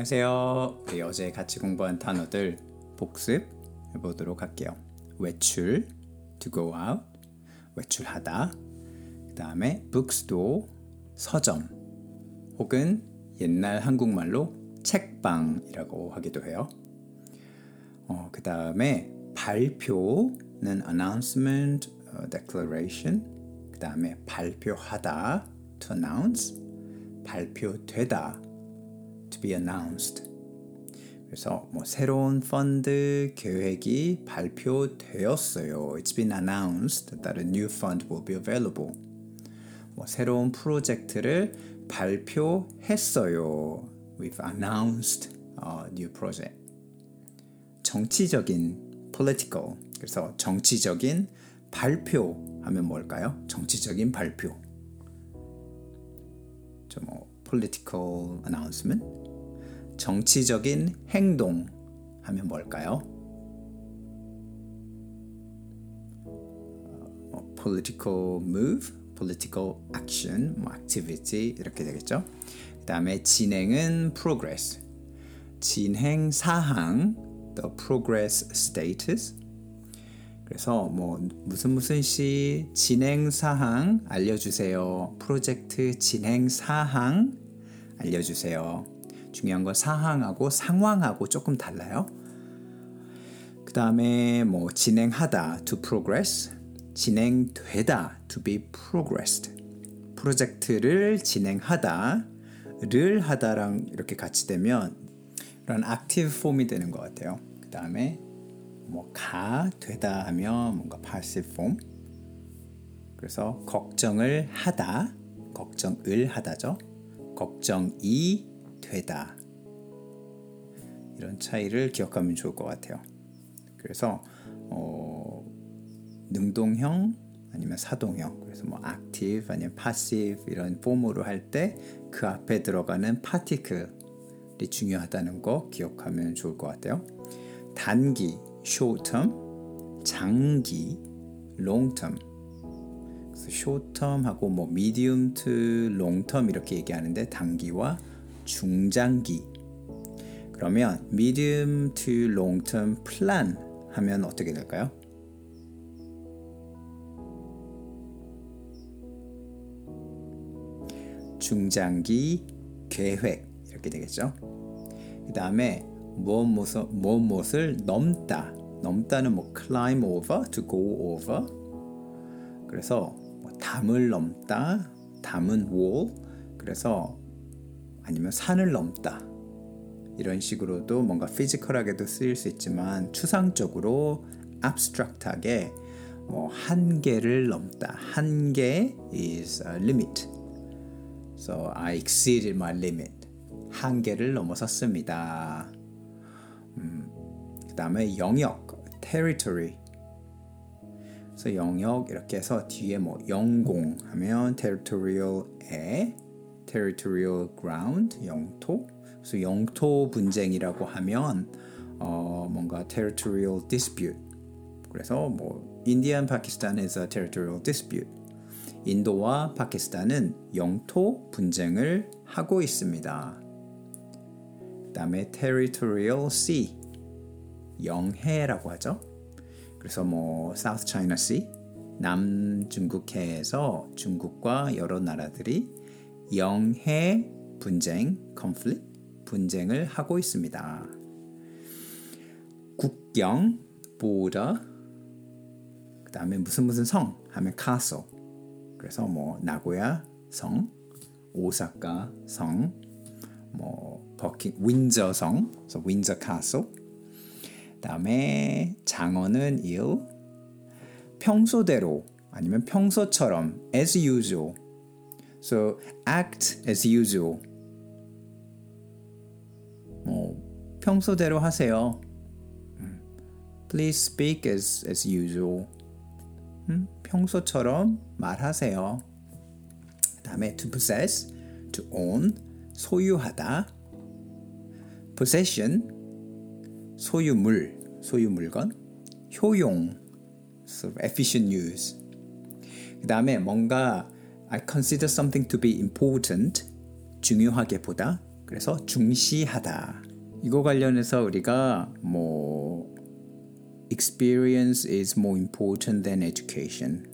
안녕하세요. 우리 어제 같이 공부한 단어들 복습 해보도록 할게요. 외출, to go out, 외출하다. 그 다음에 bookstore, 서점, 혹은 옛날 한국말로 책방이라고 하기도 해요. 어, 그 다음에 발표는 announcement, declaration. 그 다음에 발표하다, to announce. 발표되다, to be announced. 그래서 뭐 새로운 펀드 계획이 발표되었어요. It's been announced that a new fund will be available. 뭐 새로운 프로젝트를 발표했어요. We've announced a new project. 정치적인 political. 그래서 정치적인 발표 하면 뭘까요? 정치적인 발표. 저뭐 political announcement. 정치적인 행동 하면 뭘까요? 어, political move, political action, 뭐 activity 이렇게 되겠죠. 그 다음에 진행은 progress, 진행 사항, the progress status. 그래서 뭐 무슨 무슨 시 진행 사항 알려주세요. 프로젝트 진행 사항 알려주세요. 중요한 건 사항하고 상황하고 조금 달라요. 그 다음에 뭐 진행하다 to progress, 진행되다 to be progressed. 프로젝트를 진행하다를 하다랑 이렇게 같이 되면 이런 active 폼이 되는 것 같아요. 그 다음에 뭐 가 되다 하면 뭔가 passive form. 그래서 걱정을 하다, 걱정을 하다죠. 걱정이 되다. 이런 차이를 기억하면 좋을 것 같아요. 그래서 어, 능동형 아니면 사동형 그래서 뭐 active 아니면 passive 이런 폼으로 할 때 그 앞에 들어가는 particle이 중요하다는 거 기억하면 좋을 것 같아요. 단기 short term, 장기 long term. 그래서 short term 하고 뭐 medium to long term 이렇게 얘기하는데 단기와 중장기. 그러면 medium to long term plan 하면 어떻게 될까요? 중장기 계획 이렇게 되겠죠. 그 다음에 무엇 무엇을 넘다 넘다는 뭐 climb over, to go over. 그래서 뭐 담을 넘다, 담은 wall. 그래서 아니면 산을 넘다. 이런 식으로도 뭔가 피지컬하게도 쓰일 수 있지만 추상적으로 abstract하게 뭐 한계를 넘다. 한계 is a limit. So I exceeded my limit. 한계를 넘어섰습니다. 음, 그 다음에 영역, territory. 그래서 영역 이렇게 해서 뒤에 뭐 영공 하면 territorial에 territorial ground 영토. 그래서 영토 분쟁이라고 하면 어, 뭔가 territorial dispute. 그래서 뭐 인디안 파키스탄 is a territorial dispute. 인도와 파키스탄은 영토 분쟁을 하고 있습니다. 그다음에 territorial sea 영해라고 하죠. 그래서 뭐 South China Sea 남중국해에서 중국과 여러 나라들이 영해 분쟁 conflict 분쟁을 하고 있습니다. 국경 border 그 다음에 무슨 무슨 성? 하면 castle. 그래서 뭐 나고야 성 오사카 성 뭐 버킹 윈저 성. 그래서 윈저 castle 다음에 장어는 일. 평소대로 아니면 평소처럼 as usual. So act as usual. 뭐 평소대로 하세요. Please speak as as usual. 음, 평소처럼 말하세요. 다음에 to possess, to own, 소유하다. possession, 소유물, 소유물건. 효용, so efficient use. 그 다음에 뭔가 I consider something to be important, 중요하게 보다. 그래서 중시하다. 이거 관련해서 우리가 뭐 experience is more important than education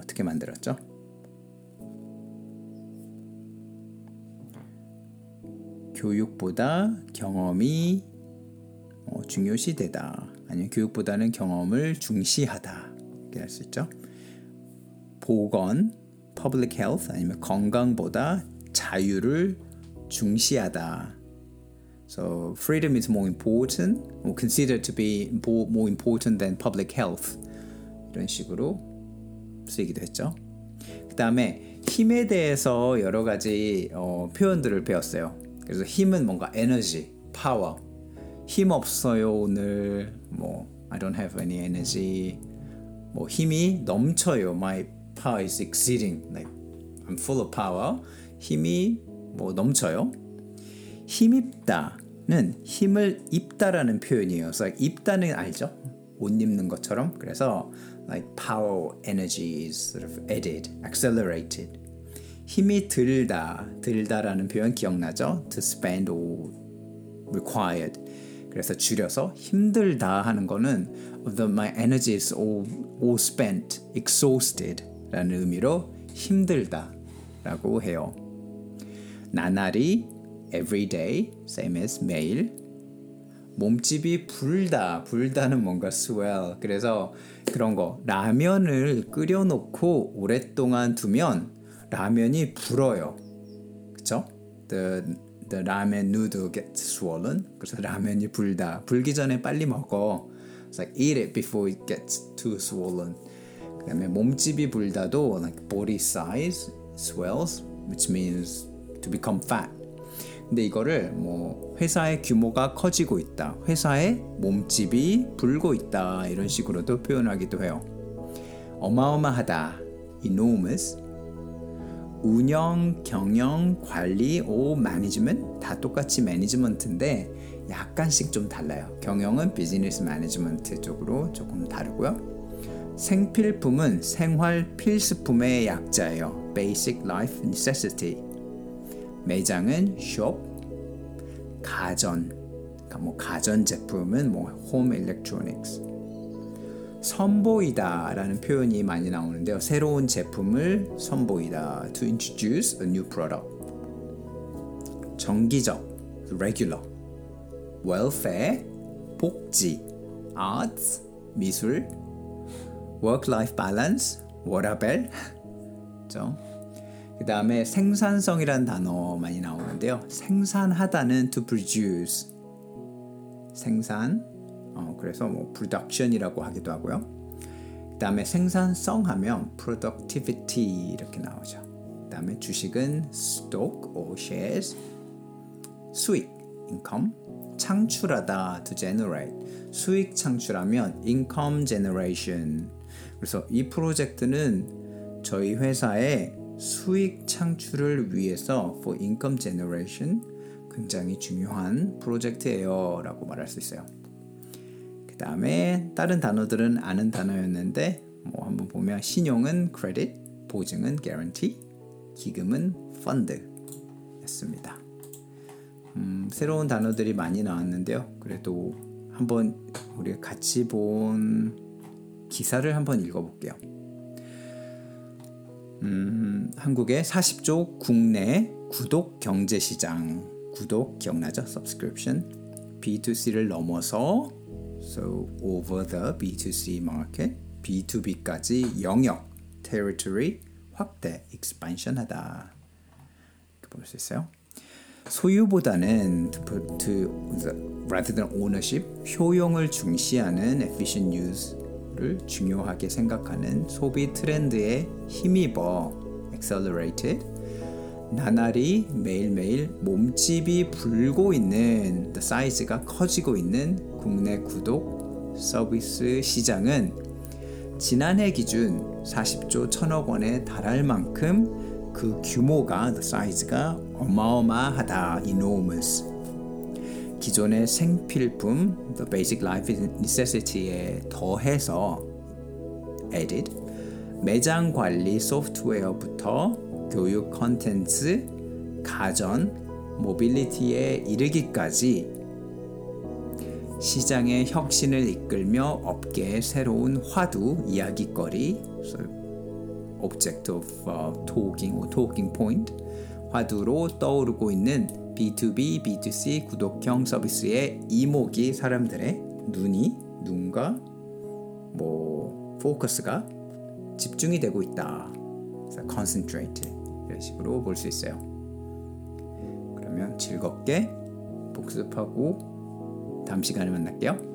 어떻게 만들었죠? 교육보다 경험이 어, 중요시되다. 아니면 교육보다는 경험을 중시하다. 이렇게 할 수 있죠. 보건, public health 아니면 건강보다 자유를 중시하다. So freedom is more important, or considered to be more important than public health. 이런 식으로 쓰이기도 했죠. 그 다음에 힘에 대해서 여러 가지 어, 표현들을 배웠어요. 그래서 힘은 뭔가 에너지, 파워. 힘 없어요 오늘 뭐 I don't have any energy. 뭐 힘이 넘쳐요. My power is exceeding. Like I'm full of power. 힘이 뭐 넘쳐요. 힘입다는 힘을 입다라는 표현이에요. 그래서 like 입다는 알죠? 옷 입는 것처럼. 그래서 like power, energy is sort of added, accelerated. 힘이 들다, 들다라는 표현 기억나죠? To spend or required. 그래서 줄여서 힘들다 하는 거는 the, my energy is all, all spent, exhausted 라는 의미로 힘들다 라고 해요. 나날이 every day, same as 매일 몸집이 불다, 불다는 뭔가 swell. 그래서 그런 거 라면을 끓여놓고 오랫동안 두면 라면이 불어요. 그쵸? The, the ramen noodle gets swollen. 그래서 라면이 불다. 불기 전에 빨리 먹어. It's like eat it before it gets too swollen. 그다음에 몸집이 불다도 like body size swells, which means to become fat. 근데 이거를 뭐 회사의 규모가 커지고 있다. 회사의 몸집이 불고 있다. 이런 식으로도 표현하기도 해요. 어마어마하다. enormous. 운영, 경영, 관리, 오, management 다 똑같이 management인데 약간씩 좀 달라요. 경영은 business management 쪽으로 조금 다르고요. 생필품은 생활 필수품의 약자예요. Basic Life Necessity. 매장은 shop, 가전, 그러니까 뭐 가전 제품은 뭐 home electronics. 선보이다라는 표현이 많이 나오는데요. 새로운 제품을 선보이다. To introduce a new product. 정기적, regular. welfare, 복지. arts, 미술. Work-life balance, 워라벨. 그 다음에 생산성이란 단어 많이 나오는데요. 생산하다는 to produce. 생산, 어, 그래서 뭐 production이라고 하기도 하고요. 그 다음에 생산성 하면 productivity 이렇게 나오죠. 그 다음에 주식은 stock or shares, 수익, income, 창출하다 to generate, 수익 창출하면 income generation. 그래서 이 프로젝트는 저희 회사의 수익 창출을 위해서 for income generation 굉장히 중요한 프로젝트예요 라고 말할 수 있어요. 다음에 다른 단어들은 아는 단어였는데 뭐 한번 보면 신용은 credit, 보증은 guarantee, 기금은 fund였습니다. 음, 새로운 단어들이 많이 나왔는데요. 그래도 한번 우리가 같이 본 기사를 한번 읽어볼게요. 음, 한국의 40조 국내 구독 경제 시장 구독 기억나죠? subscription B2C를 넘어서 So over the B2C market, B2B까지 영역, territory 확대, expansion하다. 볼 수 있어요. 소유보다는 to, to, rather than ownership, 효용을 중시하는 efficient use 를 중요하게 생각하는 소비 트렌드에 힘입어 accelerated. 나날이 매일매일 몸집이 불고 있는 사이즈가 커지고 있는 국내 구독 서비스 시장은 지난해 기준 40조 1000억 원에 달할 만큼 그 규모가 사이즈가 어마어마하다 enormous 기존의 생필품 the basic life necessity에 더해서 added 매장 관리 소프트웨어부터 교육 컨텐츠, 가전, 모빌리티에 이르기까지 시장의 혁신을 이끌며 업계의 새로운 화두 이야기거리 so object of uh, talking or talking point 화두로 떠오르고 있는 B2B, B2C 구독형 서비스의 이목이 사람들의 눈이 눈과 뭐 포커스가 집중이 되고 있다. concentrate 이런 식으로 볼 수 있어요. 그러면 즐겁게 복습하고 다음 시간에 만날게요.